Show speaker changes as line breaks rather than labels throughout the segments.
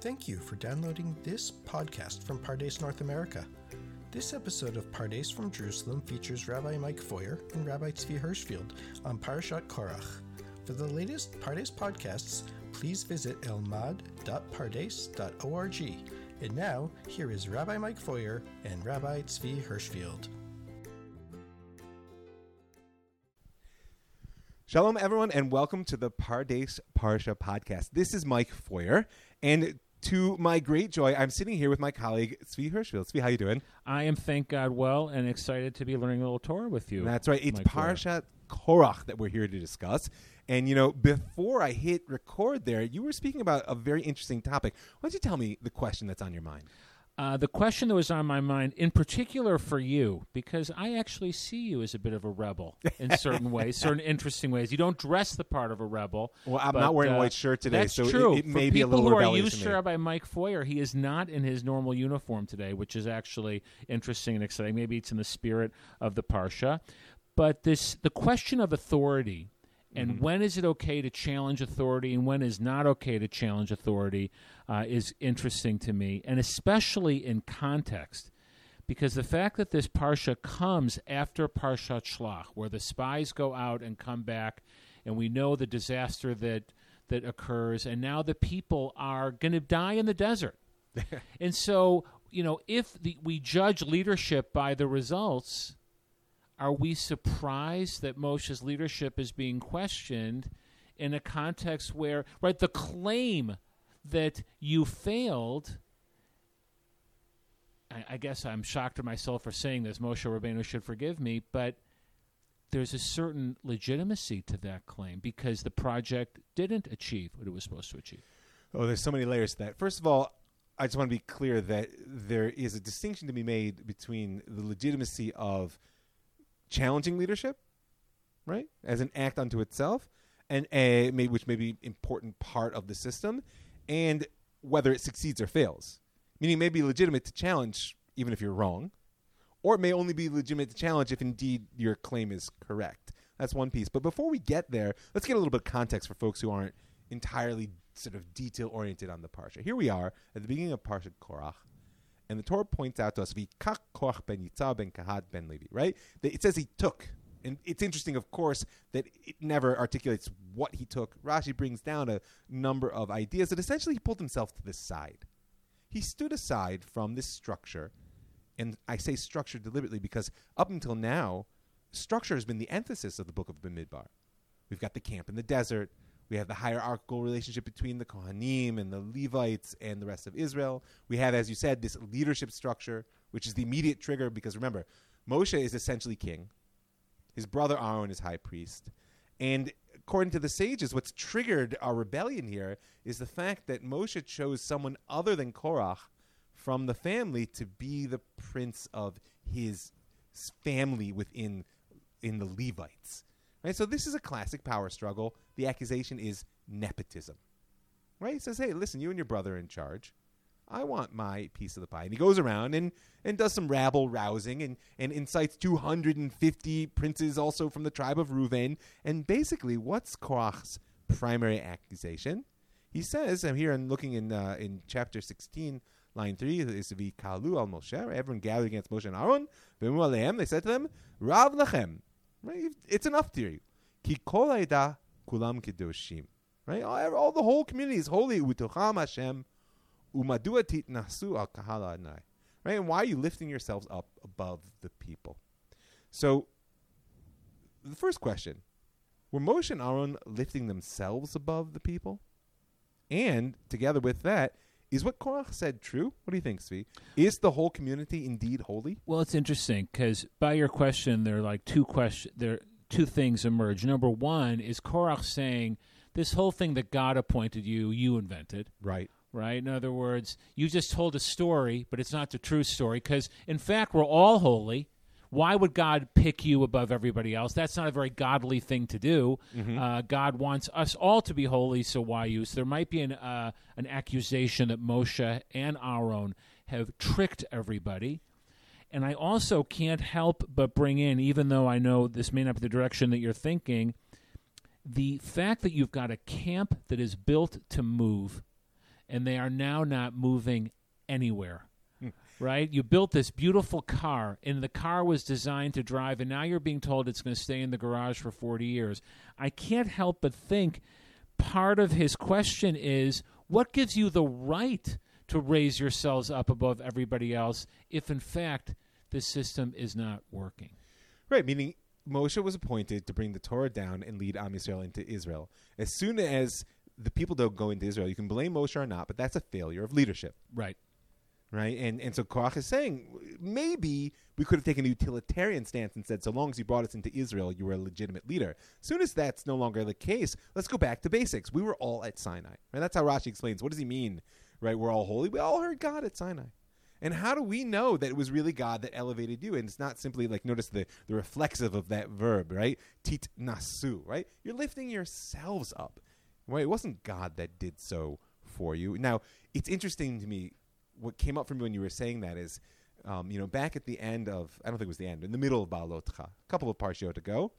Thank you for downloading this podcast from Pardes North America. This episode of Pardes from Jerusalem features Rabbi Mike Feuer and Rabbi Tzvi Hirschfield on Parashat Korach. For the latest Pardes podcasts, please visit elmad.pardes.org. And now, here is Rabbi Mike Feuer and Rabbi Tzvi Hirschfield.
Shalom, everyone, and welcome to the Pardes Parsha podcast. This is Mike Feuer, and to my great joy, I'm sitting here with my colleague Tzvi Hirschfield. Tzvi, how you doing?
I am, thank God, well and excited to be learning a little Torah with you.
That's right. It's
Mike.
Parshat Korach that we're here to discuss. And you know, before I hit record, there, you were speaking about a very interesting topic. Why don't you tell me the question that's on your mind?
Uh, the question that was on my mind, in particular for you, because I actually see you as a bit of a rebel in certain ways, certain interesting ways. You don't dress the part of a rebel.
Well, I'm
but,
not wearing a
uh,
white shirt today, so it-
true.
it
For
may be a
people
little
who are
rebellious
used
to.
Rabbi Mike Feuer, he is not in his normal uniform today, which is actually interesting and exciting. Maybe it's in the spirit of the parsha, but this the question of authority and
Mm-hmm.
when is it okay to challenge authority and when is not okay to challenge authority uh, is interesting to me, and especially in context. Because the fact that this parsha comes after Parshat Shlach, where the spies go out and come back, and we know the disaster that that occurs, and now the people are going to die in the desert. and so, you know, if the, we judge leadership by the results, are we surprised that Moshe's leadership is being questioned in a context where, right, the claim that you failed? I, guess I'm shocked at myself for saying this. Moshe Rabbeinu should forgive me, but there's a certain legitimacy to that claim because the project didn't achieve what it was supposed to achieve.
Oh, there's so many layers to that. First of all, I just want to be clear that there is a distinction to be made between the legitimacy of challenging leadership, right, as an act unto itself, and a may, which may be important part of the system, and whether it succeeds or fails. Meaning, it may be legitimate to challenge even if you're wrong, or it may only be legitimate to challenge if indeed your claim is correct. That's one piece. But before we get there, let's get a little bit of context for folks who aren't entirely sort of detail oriented on the parsha. Here we are at the beginning of Parshat Korach, and the Torah points out to us, "V'kach Korach ben Yitzhar ben Kahat ben Levi." Right? It says he took, and it's interesting, of course, that it never articulates what he took. Rashi brings down a number of ideas that essentially he pulled himself to the side. He stood aside from this structure and I say structure deliberately because up until now, structure has been the emphasis of the book of Bamidbar. We've got the camp in the desert. We have the hierarchical relationship between the Kohanim and the Levites and the rest of Israel. We have, as you said, this leadership structure, which is the immediate trigger because remember, Moshe is essentially king. His brother Aaron is high priest. And according to the sages, what's triggered our rebellion here is the fact that Moshe chose someone other than Korach from the family to be the prince of his family within in the Levites. Right? So this is a classic power struggle. The accusation is nepotism. Right? He says, "Hey, listen, you and your brother are in charge. I want my piece of the pie." And he goes around and and does some rabble rousing and and incites 250 princes also from the tribe of Reuven. And basically, what's Korach's primary accusation? He says, I'm here and looking in uh, in chapter 16, line 3, is the Kalu al Moshe, everyone gathered against Moshe and Aaron. They said to them, Rav lachem. Right? It's enough to you. Ki kol kulam kedoshim. Right? All, all the whole community is holy. Utucham Hashem. Umadua titnasu al kahala adnai. Right? And why are you lifting yourselves up above the people? So, the first question were Moshe and Aaron lifting themselves above the people? And together with that, is what Korach said true? What do you think, Tzvi? Is the whole community indeed holy?
Well, it's interesting because by your question, there are like two questions. There two things emerge. Number one is Korach saying this whole thing that God appointed you, you invented.
Right.
Right. In other words, you just told a story, but it's not the true story. Because in fact, we're all holy. Why would God pick you above everybody else? That's not a very godly thing to do. Uh, God wants us all to be holy, so why you? So there might be an uh, an accusation that Moshe and Aaron have tricked everybody. And I also can't help but bring in, even though I know this may not be the direction that you're thinking, the fact that you've got a camp that is built to move and they are now not moving anywhere. Hmm. Right? You built this beautiful car, and the car was designed to drive, and now you're being told it's going to stay in the garage for 40 years. I can't help but think part of his question is what gives you the right to raise yourselves up above everybody else if, in fact, this system is not working?
Right, meaning Moshe was appointed to bring the Torah down and lead Am Yisrael into Israel. As soon as the people don't go into Israel, you can blame Moshe or not, but that's a failure of leadership.
Right.
right? And and so Korach is saying maybe we could have taken a utilitarian stance and said, so long as you brought us into Israel, you were a legitimate leader. As soon as that's no longer the case, let's go back to basics. We were all at Sinai, right? That's how Rashi explains. What does he mean, right? We're all holy. We all heard God at Sinai. And how do we know that it was really God that elevated you? And it's not simply like notice the, the reflexive of that verb, right? Tit nasu, right? You're lifting yourselves up. Right? It wasn't God that did so for you. Now, it's interesting to me what came up for me when you were saying that is, um, you know, back at the end of I don't think it was the end, in the middle of Beha'alotcha, a couple of parshiot ago,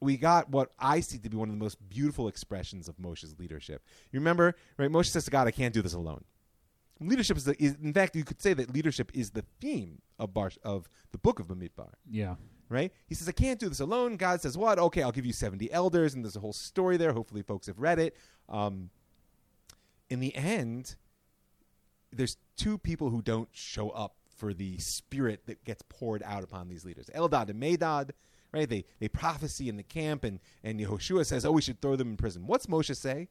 we got what I see to be one of the most beautiful expressions of Moshe's leadership. You remember, right? Moshe says to God, "I can't do this alone." Leadership is, the, is in fact, you could say that leadership is the theme of Bar, of the book of Bamidbar
Yeah.
right? He says, I can't do this alone. God says, What? Okay, I'll give you 70 elders. And there's a whole story there. Hopefully, folks have read it. Um, in the end, there's two people who don't show up for the spirit that gets poured out upon these leaders Eldad and Medad. Right, they they prophecy in the camp, and and Yehoshua says, "Oh, we should throw them in prison." What's Moshe say?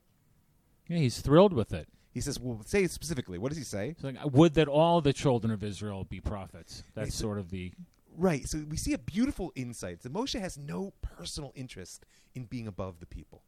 Yeah, he's thrilled with it.
He says, "Well, say it specifically. What does he say?"
Like, would that all the children of Israel be prophets? That's
It's-
sort of the
Right. So we see a beautiful insight that Moshe has no personal interest in being above the people.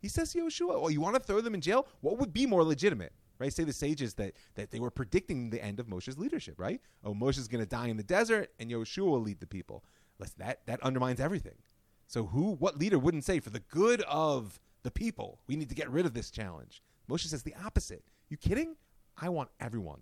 He says to Yoshua, "Oh, you want to throw them in jail? What would be more legitimate?" Right? Say the sages that that they were predicting the end of Moshe's leadership. Right? Oh, Moshe's going to die in the desert, and Yoshua will lead the people. Listen, that that undermines everything. So who, what leader wouldn't say, for the good of the people, we need to get rid of this challenge? Moshe says the opposite. You kidding? I want everyone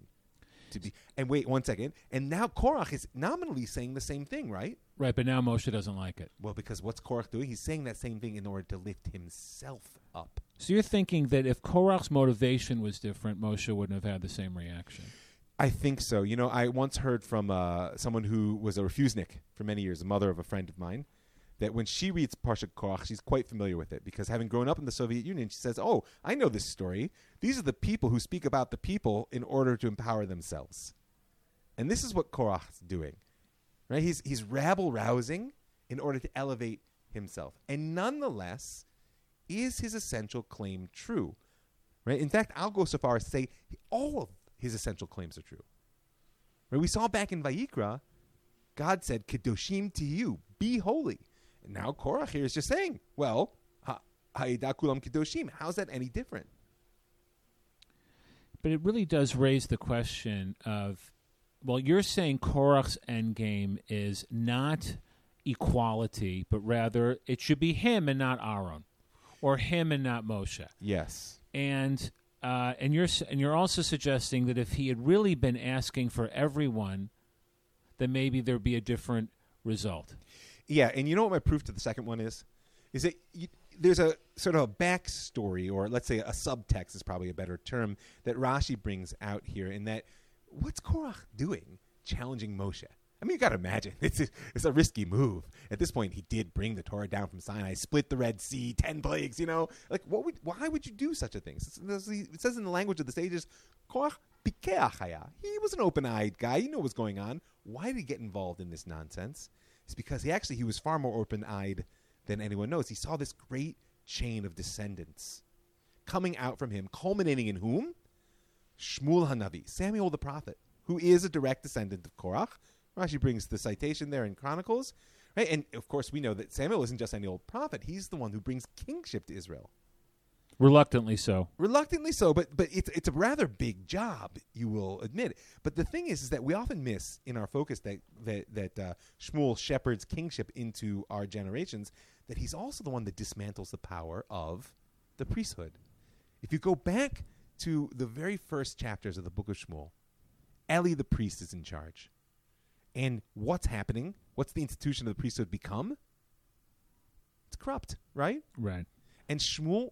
to be. And wait one second. And now Korach is nominally saying the same thing, right?
right. But now Moshe doesn't like it.
Well, because what's Korach doing? He's saying that same thing in order to lift himself up.
So you're thinking that if Korach's motivation was different, Moshe wouldn't have had the same reaction.
I think so. You know, I once heard from uh, someone who was a refusenik for many years, a mother of a friend of mine, that when she reads Parsha Korach, she's quite familiar with it because having grown up in the Soviet Union, she says, "Oh, I know this story. These are the people who speak about the people in order to empower themselves." And this is what Korach's doing, right? He's he's rabble rousing in order to elevate himself, and nonetheless, is his essential claim true? Right? In fact, I'll go so far as to say all of his essential claims are true. Right? We saw back in Vayikra, God said, "Kedoshim to you, be holy." Now Korach here is just saying, "Well, ha- kedoshim." How's that any different?
But it really does raise the question of, well, you're saying Korach's endgame is not equality, but rather it should be him and not Aaron, or him and not Moshe.
Yes.
and uh, and you're and you're also suggesting that if he had really been asking for everyone, then maybe there'd be a different result.
Yeah, and you know what my proof to the second one is? Is that you, there's a sort of a backstory, or let's say a subtext is probably a better term, that Rashi brings out here in that what's Korach doing challenging Moshe? I mean, you got to imagine it's a, it's a risky move. At this point, he did bring the Torah down from Sinai, split the Red Sea, ten plagues. You know, like what would? Why would you do such a thing? It says in the language of the sages, Korach. He was an open-eyed guy. He knew what was going on. Why did he get involved in this nonsense? It's because he actually he was far more open-eyed than anyone knows. He saw this great chain of descendants coming out from him, culminating in whom? Shmuel Hanavi, Samuel the prophet, who is a direct descendant of Korach. Rashi brings the citation there in Chronicles, right? And of course, we know that Samuel isn't just any old prophet; he's the one who brings kingship to Israel.
Reluctantly so.
Reluctantly so, but but it's it's a rather big job, you will admit. But the thing is, is that we often miss in our focus that that that uh, Shmuel shepherds kingship into our generations. That he's also the one that dismantles the power of the priesthood. If you go back to the very first chapters of the book of Shmuel, Eli the priest is in charge, and what's happening? What's the institution of the priesthood become? It's corrupt, right?
Right.
And Shmuel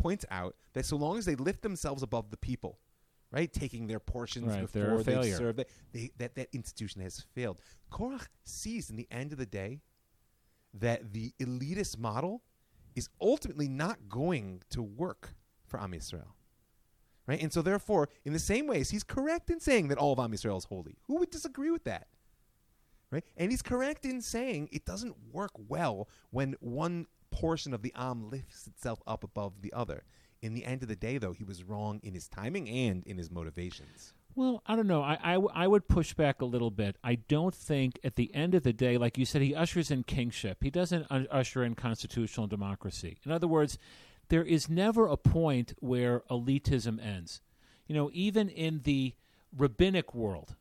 points out that so long as they lift themselves above the people, right, taking their portions
Right,
before they serve, that, they, that that institution has failed. Korach sees in the end of the day that the elitist model is ultimately not going to work for Am Yisrael. Right? And so therefore, in the same ways, he's correct in saying that all of Am Yisrael is holy. Who would disagree with that? Right? And he's correct in saying it doesn't work well when one portion of the arm lifts itself up above the other. In the end of the day, though, he was wrong in his timing and in his motivations.
Well, I don't know. I, I, would push back a little bit. I don't think at the end of the day, like you said, he ushers in kingship. He doesn't usher in constitutional democracy. In other words, there is never a point where elitism ends. You know, even in the rabbinic world,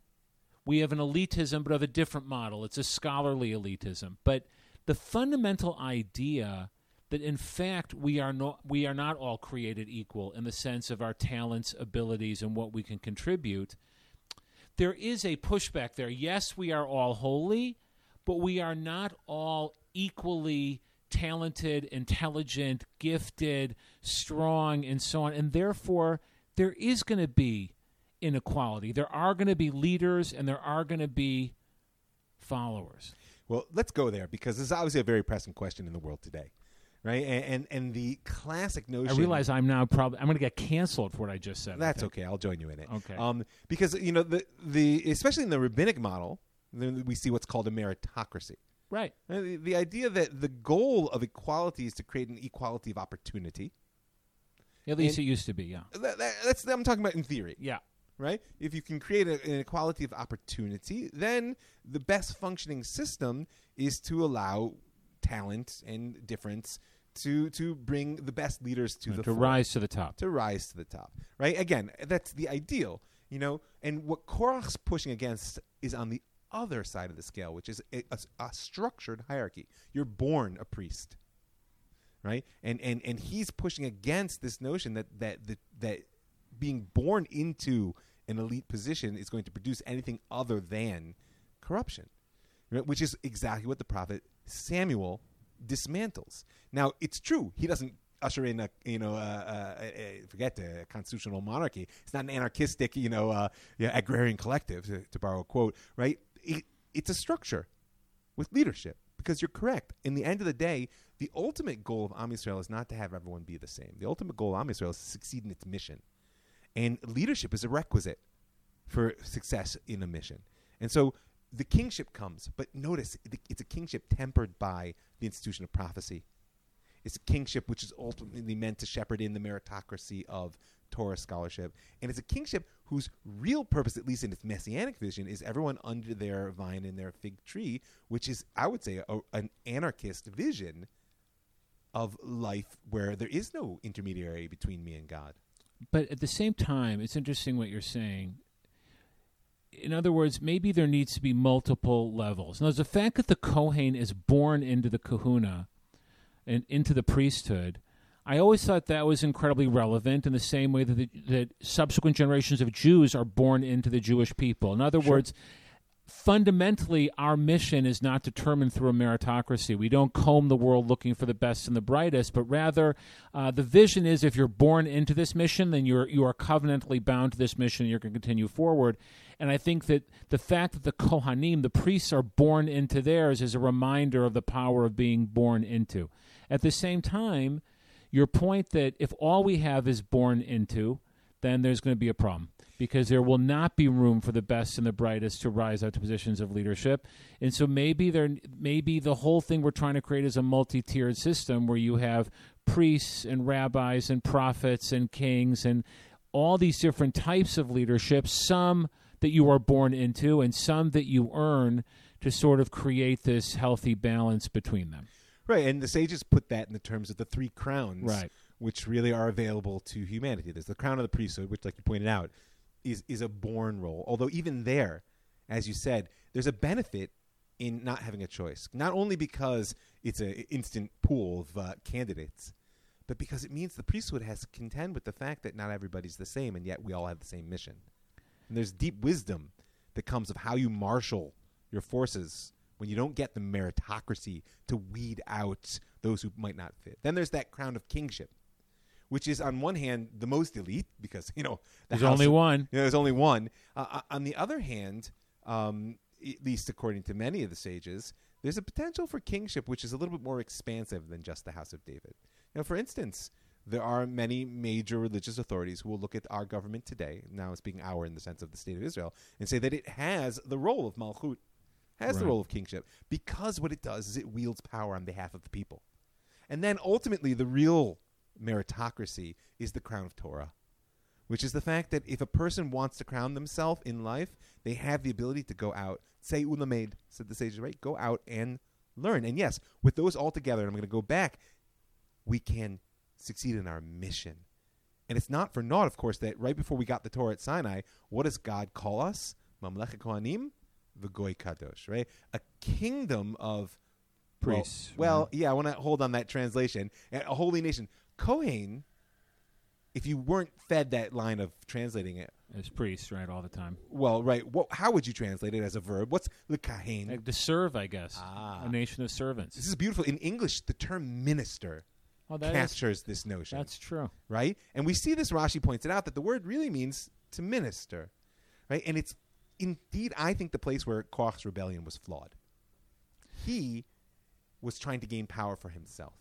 we have an elitism, but of a different model. It's a scholarly elitism. But the fundamental idea that in fact we are not we are not all created equal in the sense of our talents, abilities, and what we can contribute. There is a pushback there. Yes, we are all holy, but we are not all equally talented, intelligent, gifted, strong, and so on. And therefore, there is going to be inequality. There are going to be leaders and there are going to be followers.
Well, let's go there because this is obviously a very pressing question in the world today, right? And and, and the classic notion.
I realize I'm now probably I'm going to get canceled for what I just said.
That's okay. I'll join you in it.
Okay.
Um, because you know the the especially in the rabbinic model, then we see what's called a meritocracy.
Right.
Uh, The, the idea that the goal of equality is to create an equality of opportunity.
At least
And-
it used to be. Yeah.
That, that, that's I'm talking about in theory,
Yeah.
Right? If you can create a, an equality of opportunity, then the best functioning system is to allow talent and difference to to bring the best leaders to uh, the
to rise to the top.
to rise to the top, right? Again, that's the ideal, you know. And what Korach's pushing against is on the other side of the scale, which is a, a- a structured hierarchy. You're born a priest, right? And and and he's pushing against this notion that that that, that being born into an elite position is going to produce anything other than corruption, right? which is exactly what the prophet Samuel dismantles. Now, it's true he doesn't usher in a you know uh, uh, forget the constitutional monarchy. It's not an anarchistic you know uh, yeah, agrarian collective to, to borrow a quote, right? It, it's a structure with leadership because you're correct. In the end of the day, the ultimate goal of Am Yisrael is not to have everyone be the same. The ultimate goal of Am Yisrael is to succeed in its mission, and leadership is a requisite for success in a mission. And so the kingship comes, but notice it's a kingship tempered by the institution of prophecy. It's a kingship which is ultimately meant to shepherd in the meritocracy of Torah scholarship. And it's a kingship whose real purpose, at least in its messianic vision, is everyone under their vine and their fig tree, which is, I would say, a, an anarchist vision of life where there is no intermediary between me and God.
But at the same time, it's interesting what you're saying. In other words, maybe there needs to be multiple levels. Now, the fact that the Kohen is born into the kahuna and into the priesthood, I always thought that was incredibly relevant in the same way that, the, that subsequent generations of Jews are born into the Jewish people. In other words, fundamentally, our mission is not determined through a meritocracy. We don't comb the world looking for the best and the brightest, but rather uh, the vision is if you're born into this mission, then you're you are covenantally bound to this mission. and You're going to continue forward. And I think that the fact that the Kohanim, the priests, are born into theirs is a reminder of the power of being born into. At the same time, your point that if all we have is born into, then there's going to be a problem because there will not be room for the best and the brightest to rise up to positions of leadership. And so maybe there maybe the whole thing we're trying to create is a multi-tiered system where you have priests and rabbis and prophets and kings and all these different types of leadership, some that you are born into and some that you earn to sort of create this healthy balance between them.
Right, and the sages put that in the terms of the three crowns,
Right.
which really are available to humanity. There's the crown of the priesthood, which, like you pointed out, is is a born role. Although even there, as you said, there's a benefit in not having a choice. Not only because it's an instant pool of uh, candidates, but because it means the priesthood has to contend with the fact that not everybody's the same, and yet we all have the same mission. And there's deep wisdom that comes of how you marshal your forces when you don't get the meritocracy to weed out those who might not fit. Then there's that crown of kingship, which is on one hand the most elite because you know the
There's
house
only one.
you know, there's only one. Uh, uh, on the other hand, um, at least according to many of the sages, there's a potential for kingship which is a little bit more expansive than just the house of David. Now, for instance, there are many major religious authorities who will look at our government today, now speaking our in the sense of the state of Israel, and say that it has the role of malchut, has the role of kingship, because what it does is it wields power on behalf of the people. And then ultimately, the real meritocracy is the crown of Torah, which is the fact that if a person wants to crown themselves in life, they have the ability to go out, say ulamed, said the sages, right? Go out and learn. And yes, with those all together, and I'm going to go back, we can succeed in our mission. And it's not for naught, of course, that right before we got the Torah at Sinai, what does God call us? Mamlechet Kohanim, V'goy Kadosh, right? A kingdom of well-
Priests,
Well,
right.
yeah, I want to hold on that translation. A holy nation. Kohen, if you weren't fed that line of translating it,
As priests, right, all the time.
well, right, what, how would you translate it as a verb? What's lekahen?
Like to serve, I guess.
Ah.
A nation of servants.
This is beautiful. In English, the term minister
oh, that is,
captures this notion.
that's true.
right? And we see this. Rashi points it out that the word really means to minister, right? And it's indeed, I think, the place where Korach's rebellion was flawed. He was trying to gain power for himself,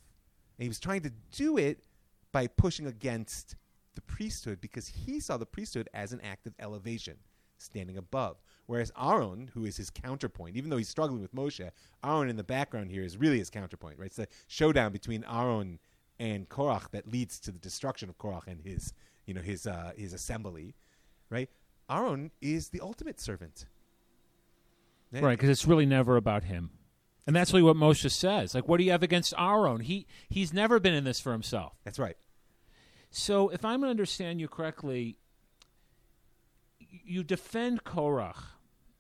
and he was trying to do it by pushing against the priesthood because he saw the priesthood as an act of elevation, standing above. Whereas Aaron, who is his counterpoint, even though he's struggling with Moshe, Aaron in the background here is really his counterpoint, right? It's the showdown between Aaron and Korach that leads to the destruction of Korach and his, you know, his uh, his assembly, right? Aaron is the ultimate servant,
Right, because it's really never about him. And that's really what Moshe says. Like, what do you have against Aaron? He he's never been in this for himself.
That's right.
So, if I'm going to understand you correctly, you defend Korach,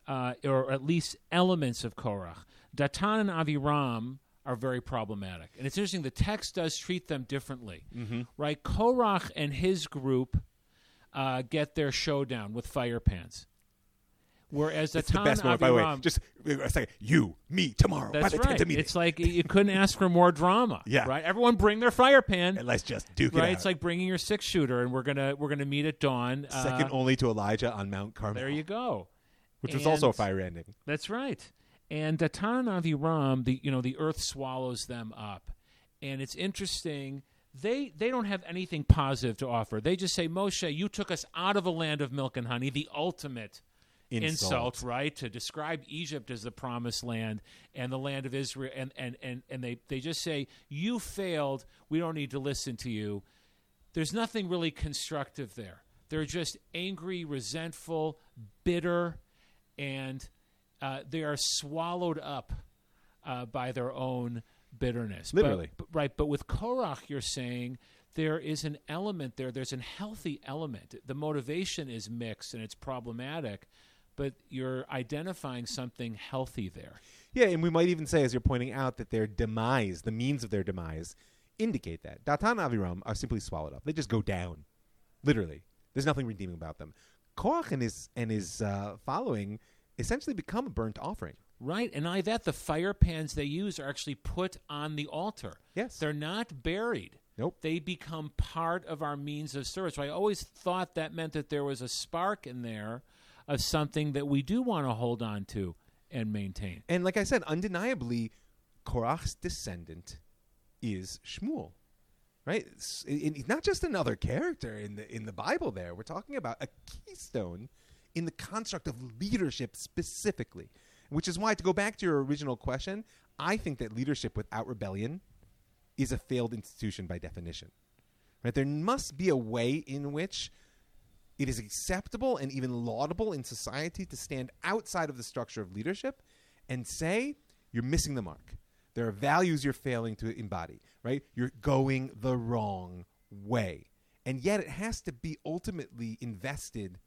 uh, or at least elements of Korach. Datan and Aviram are very problematic, and it's interesting. The text does treat them differently,
Mm-hmm.
right? Korach and his group uh, get their showdown with fire pans, whereas
It's the best moment. By the way, just a second. You, me, tomorrow. by the
right. It's like you couldn't ask for more drama.
Yeah.
right. Everyone bring their fire pan.
and let's just duke it
Right, it's like bringing your six shooter, and we're gonna we're gonna meet at dawn.
second
Uh,
only to Elijah on Mount Carmel.
there you go.
which was also a fire ending.
That's right. And Datan and Aviram, the you know the earth swallows them up, and it's interesting. They they don't have anything positive to offer. They just say, Moshe, you took us out of a land of milk and honey, the ultimate
Insult.
insult, right? To describe Egypt as the promised land and the land of Israel, and and and and they they just say, you failed. We don't need to listen to you. There's nothing really constructive there. They're just angry, resentful, bitter, and uh, they are swallowed up uh, by their own bitterness. But-
Literally.
but- right. But with Korach, you're saying there is an element there. There's a healthy element. The motivation is mixed and it's problematic, but you're identifying something healthy there.
Yeah, and we might even say, as you're pointing out, that their demise, the means of their demise, indicate that. Datan and Aviram are simply swallowed up. They just go down. Literally. There's nothing redeeming about them. Korach and his, and his uh, following essentially become a burnt offering.
Right, and I that, the fire pans they use are actually put on the altar.
Yes.
they're not buried.
Nope.
They become part of our means of service. So I always thought that meant that there was a spark in there of something that we do want to hold on to and maintain.
And like I said, undeniably, Korach's descendant is Shmuel, right? He's not just another character in the in the Bible. There, we're talking about a keystone in the construct of leadership specifically, which is why to go back to your original question, I think that leadership without rebellion is a failed institution by definition. Right? There must be a way in which it is acceptable and even laudable in society to stand outside of the structure of leadership and say you're missing the mark. There are values you're failing to embody, right? You're going the wrong way. And yet it has to be ultimately invested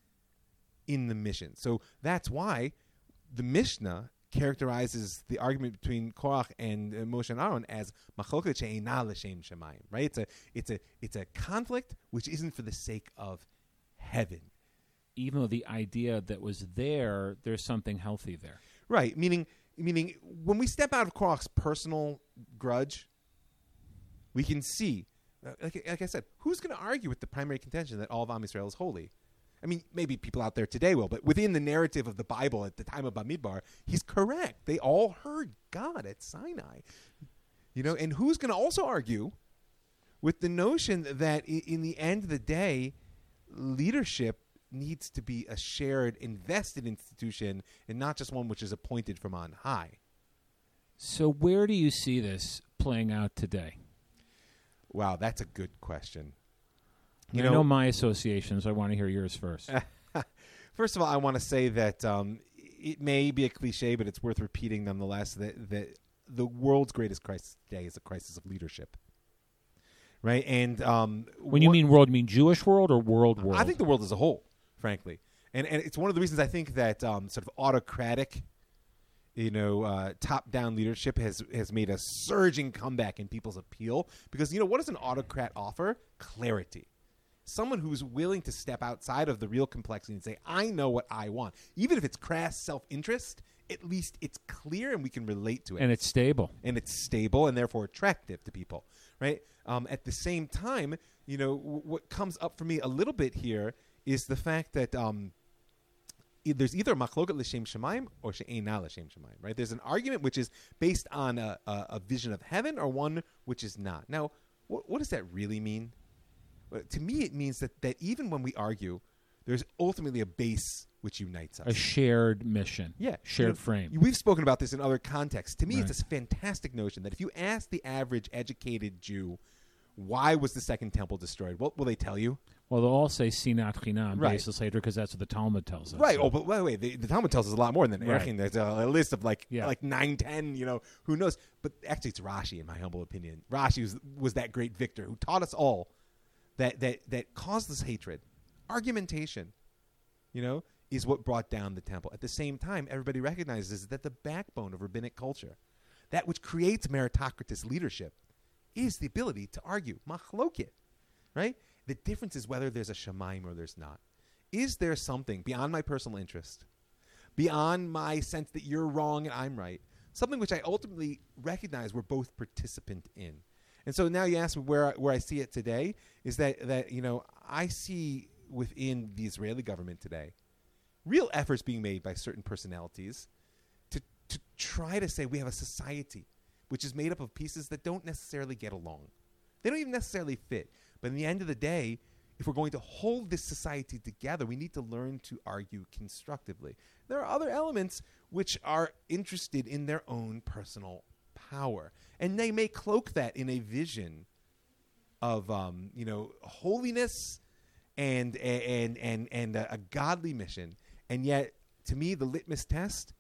in the mission. So that's why the Mishnah characterizes the argument between Korach and uh, Moshe and Aaron as machloket she'ena l'shem shemayim, right? It's a it's a it's a conflict which isn't for the sake of heaven.
Even though the idea that was there, there's something healthy there.
Right, meaning meaning when we step out of Korach's personal grudge, we can see Uh, Like, like I said, who's going to argue with the primary contention that all of Am Yisrael is holy? I mean, maybe people out there today will, but within the narrative of the Bible at the time of Bamidbar, he's correct. They all heard God at Sinai. You know, and who's going to also argue with the notion that i- in the end of the day, leadership needs to be a shared, invested institution and not just one which is appointed from on high?
So where do you see this playing out today?
Wow, that's a good question.
You know, my associations. I want to hear yours first.
First of all, I want to say that um, it may be a cliche, but it's worth repeating nonetheless that, that the world's greatest crisis today is a crisis of leadership. Right? And um,
when you mean world, you mean Jewish world or world world?
I think the world as a whole, frankly, and and it's one of the reasons I think that um, sort of autocratic, you know, uh, top-down leadership has has made a surging comeback in people's appeal because you know what does an autocrat offer? Clarity. Someone who's willing to step outside of the real complexity and say, "I know what I want," even if it's crass self-interest. At least it's clear and we can relate to it
and it's stable.
and it's stable and therefore attractive to people, right? Um, at the same time, you know, w- what comes up for me a little bit here is the fact that um, e- there's either machloket l'shem shemaim or she'ena l'shem shemaim, right? There's an argument which is based on a, a, a vision of heaven or one which is not. Now, what, what does that really mean? Well, to me, it means that, that even when we argue, there's ultimately a base which unites us.
A shared mission.
Yeah,
Shared
You know,
frame.
We've spoken about this in other contexts. To me,
Right.
it's a fantastic notion that if you ask the average educated Jew, why was the Second Temple destroyed? What will they tell you?
well, they'll all say sinat chinam,
Right.
basis later, because that's what the Talmud tells us.
Right.
So-
Oh, but wait, wait. The, the Talmud tells us a lot more than that.
Right.
Erchin. There's a, a list of like
Yeah.
like nine, ten. You know, who knows? But actually, it's Rashi, in my humble opinion. Rashi was was that great victor who taught us all that that that causeless hatred, argumentation, you know, is what brought down the temple. At the same time, everybody recognizes that the backbone of rabbinic culture, that which creates meritocratic leadership, is the ability to argue. Machloket, right? The difference is whether there's a shemaim or there's not. Is there something beyond my personal interest, beyond my sense that you're wrong and I'm right, something which I ultimately recognize we're both participant in? And so now you ask me where I, where I see it today is that that you know I see within the Israeli government today real efforts being made by certain personalities to to try to say we have a society which is made up of pieces that don't necessarily get along. They don't even necessarily fit. But in the end of the day, if we're going to hold this society together, we need to learn to argue constructively. There are other elements which are interested in their own personal power, and they may cloak that in a vision of um, you know holiness and and and and a, a godly mission. And yet, to me, the litmus test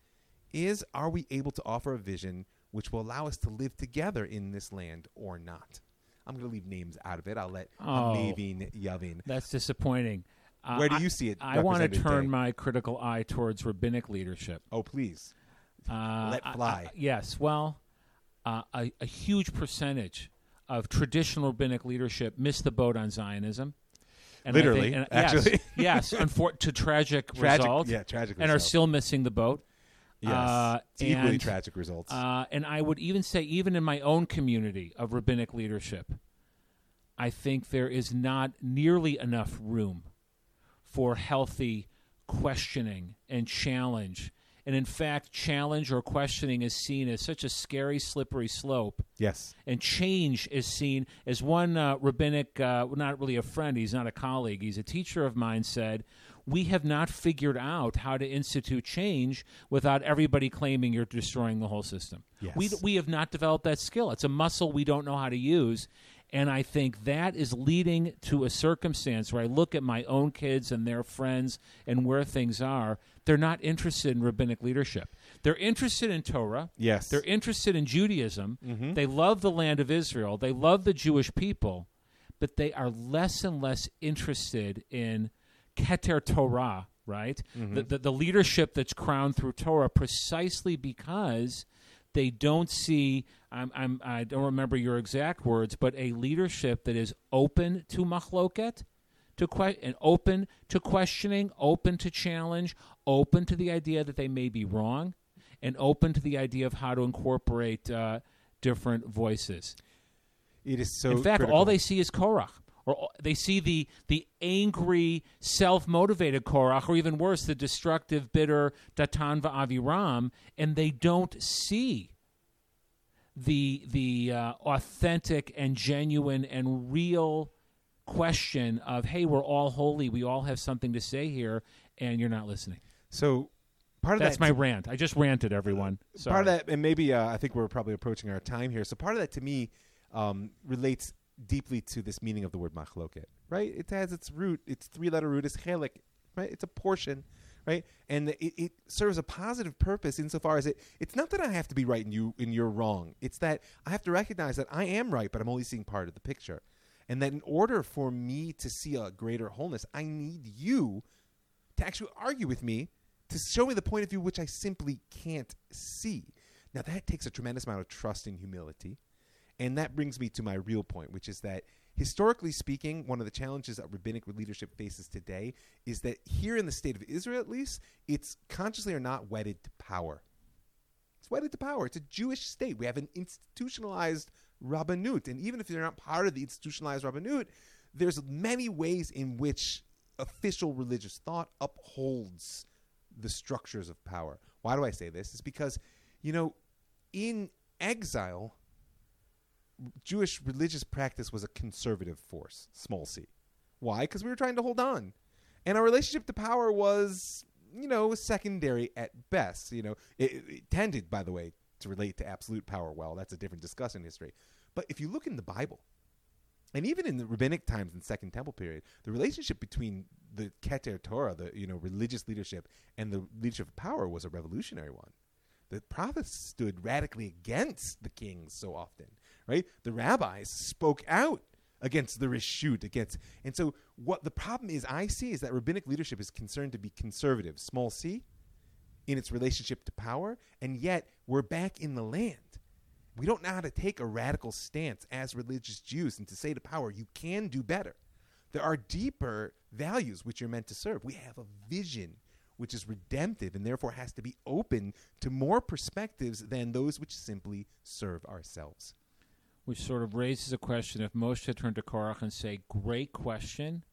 is: Are we able to offer a vision which will allow us to live together in this land or not? I'm going to leave names out of it. I'll let
Oh.
Amavin Yavin.
That's disappointing. Uh,
Where do
I-
you see it
I want to turn
today?
my critical eye towards rabbinic leadership.
Oh, please.
Uh,
Let
I-
fly.
I- yes. Well, uh, a, a huge percentage of traditional rabbinic leadership missed the boat on Zionism. And
Literally,
think- and-
actually.
yes, yes, unfor- to tragic,
Tragic,
result,
yeah, tragic
and are still missing the boat.
Yes.
Uh,
equally
and,
tragic results.
Uh, and I would even say, even in my own community of rabbinic leadership, I think there is not nearly enough room for healthy questioning and challenge. And in fact, challenge or questioning is seen as such a scary, slippery slope.
yes.
And change is seen as one uh, rabbinic, uh, not really a friend, he's not a colleague, he's a teacher of mine, said, We have not figured out how to institute change without everybody claiming you're destroying the whole system.
Yes.
We, we have not developed that skill. It's a muscle we don't know how to use. And I think that is leading to a circumstance where I look at my own kids and their friends and where things are. They're not interested in rabbinic leadership. They're interested in Torah.
Yes.
They're interested in Judaism.
Mm-hmm.
They love the land of Israel. They love the Jewish people, but they are less and less interested in Keter Torah, right?
Mm-hmm.
The, the, the leadership that's crowned through Torah, precisely because they don't see. I'm, I'm, I don't remember your exact words, but a leadership that is open to machloket, to que- and open to questioning, open to challenge, open to the idea that they may be wrong, and open to the idea of how to incorporate uh, different voices.
It is so.
In fact,
critical.
all they see is Korach, or they see the the angry, self motivated Korach, or even worse, the destructive, bitter Datan Aviram, and they don't see the the uh, authentic and genuine and real question of, hey, we're all holy, we all have something to say here, and you're not listening.
So part of
That's
that
my rant. I just ranted, everyone. Sorry.
part of that, and maybe uh, I think we're probably approaching our time here. So part of that to me um, relates deeply to this meaning of the word machloket, right? It has its root, its three-letter root is chelik, right? It's a portion, right? And it, it serves a positive purpose insofar as it. It's not that I have to be right and you and you're wrong. It's that I have to recognize that I am right, but I'm only seeing part of the picture, and that in order for me to see a greater wholeness, I need you to actually argue with me to show me the point of view which I simply can't see. Now, that takes a tremendous amount of trust and humility. And that brings me to my real point, which is that historically speaking, one of the challenges that rabbinic leadership faces today is that here in the state of Israel, at least, it's consciously or not wedded to power. It's wedded to power. It's a Jewish state. We have an institutionalized rabbanut. And even if you're not part of the institutionalized rabbanut, there's many ways in which official religious thought upholds the structures of power. Why do I say this? It's because, you know, in exile, Jewish religious practice was a conservative force, small c. Why? Because we were trying to hold on. And our relationship to power was, you know, secondary at best. You know, it, it tended, by the way, to relate to absolute power. Well, that's a different discussion history. But if you look in the Bible, and even in the rabbinic times in Second Temple period, the relationship between the Keter Torah, the you know religious leadership, and the leadership of power was a revolutionary one. The prophets stood radically against the kings so often, right? The rabbis spoke out against the reshut, against, and so what the problem is I see is that rabbinic leadership is concerned to be conservative, small c, in its relationship to power, and yet we're back in the land. We don't know how to take a radical stance as religious Jews and to say to power, you can do better. There are deeper values which you're meant to serve. We have a vision which is redemptive and therefore has to be open to more perspectives than those which simply serve ourselves.
Which sort of raises a question if Moshe turned to Korach and say, "Great question.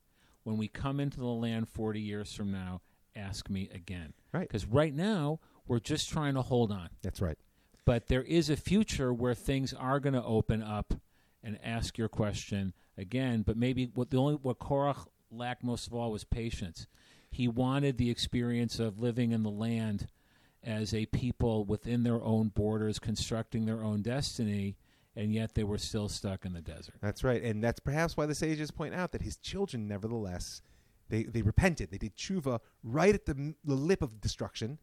When we come into the land 40 years from now, ask me again."
Right.
Because right now we're just trying to hold on,
That's right.
but there is a future where things are going to open up and ask your question again. But maybe what the only what Korach lacked most of all was patience. He wanted the experience of living in the land as a people within their own borders, constructing their own destiny, and yet they were still stuck in the desert.
That's right. And that's perhaps why the sages point out that his children, nevertheless, they, they repented. They did tshuva right at the, the lip of destruction.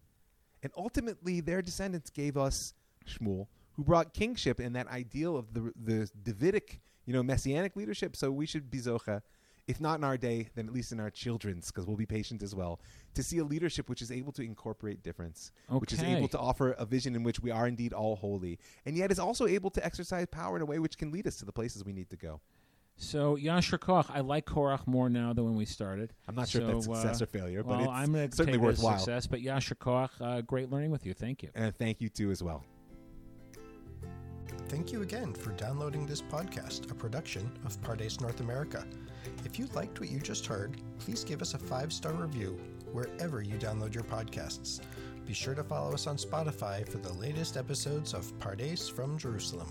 And ultimately, their descendants gave us Shmuel, who brought kingship and that ideal of the, the Davidic, you know, messianic leadership. So we should be zocha, if not in our day, then at least in our children's, because we'll be patient as well, to see a leadership which is able to incorporate difference, which is able to offer a vision in which we are indeed all holy, and yet is also able to exercise power in a way which can lead us to the places we need to go.
So Yasher Koch, I like Korach more now than when we started.
I'm not sure if that's success
uh,
or failure,
well,
but it's
I'm
certainly
take
worthwhile.
success. But Yasher Koch, uh, great learning with you. Thank you.
And thank you too as well.
Thank you again for downloading this podcast, a production of Pardes North America. If you liked what you just heard, please give us a five star review wherever you download your podcasts. Be sure to follow us on Spotify for the latest episodes of Pardes from Jerusalem.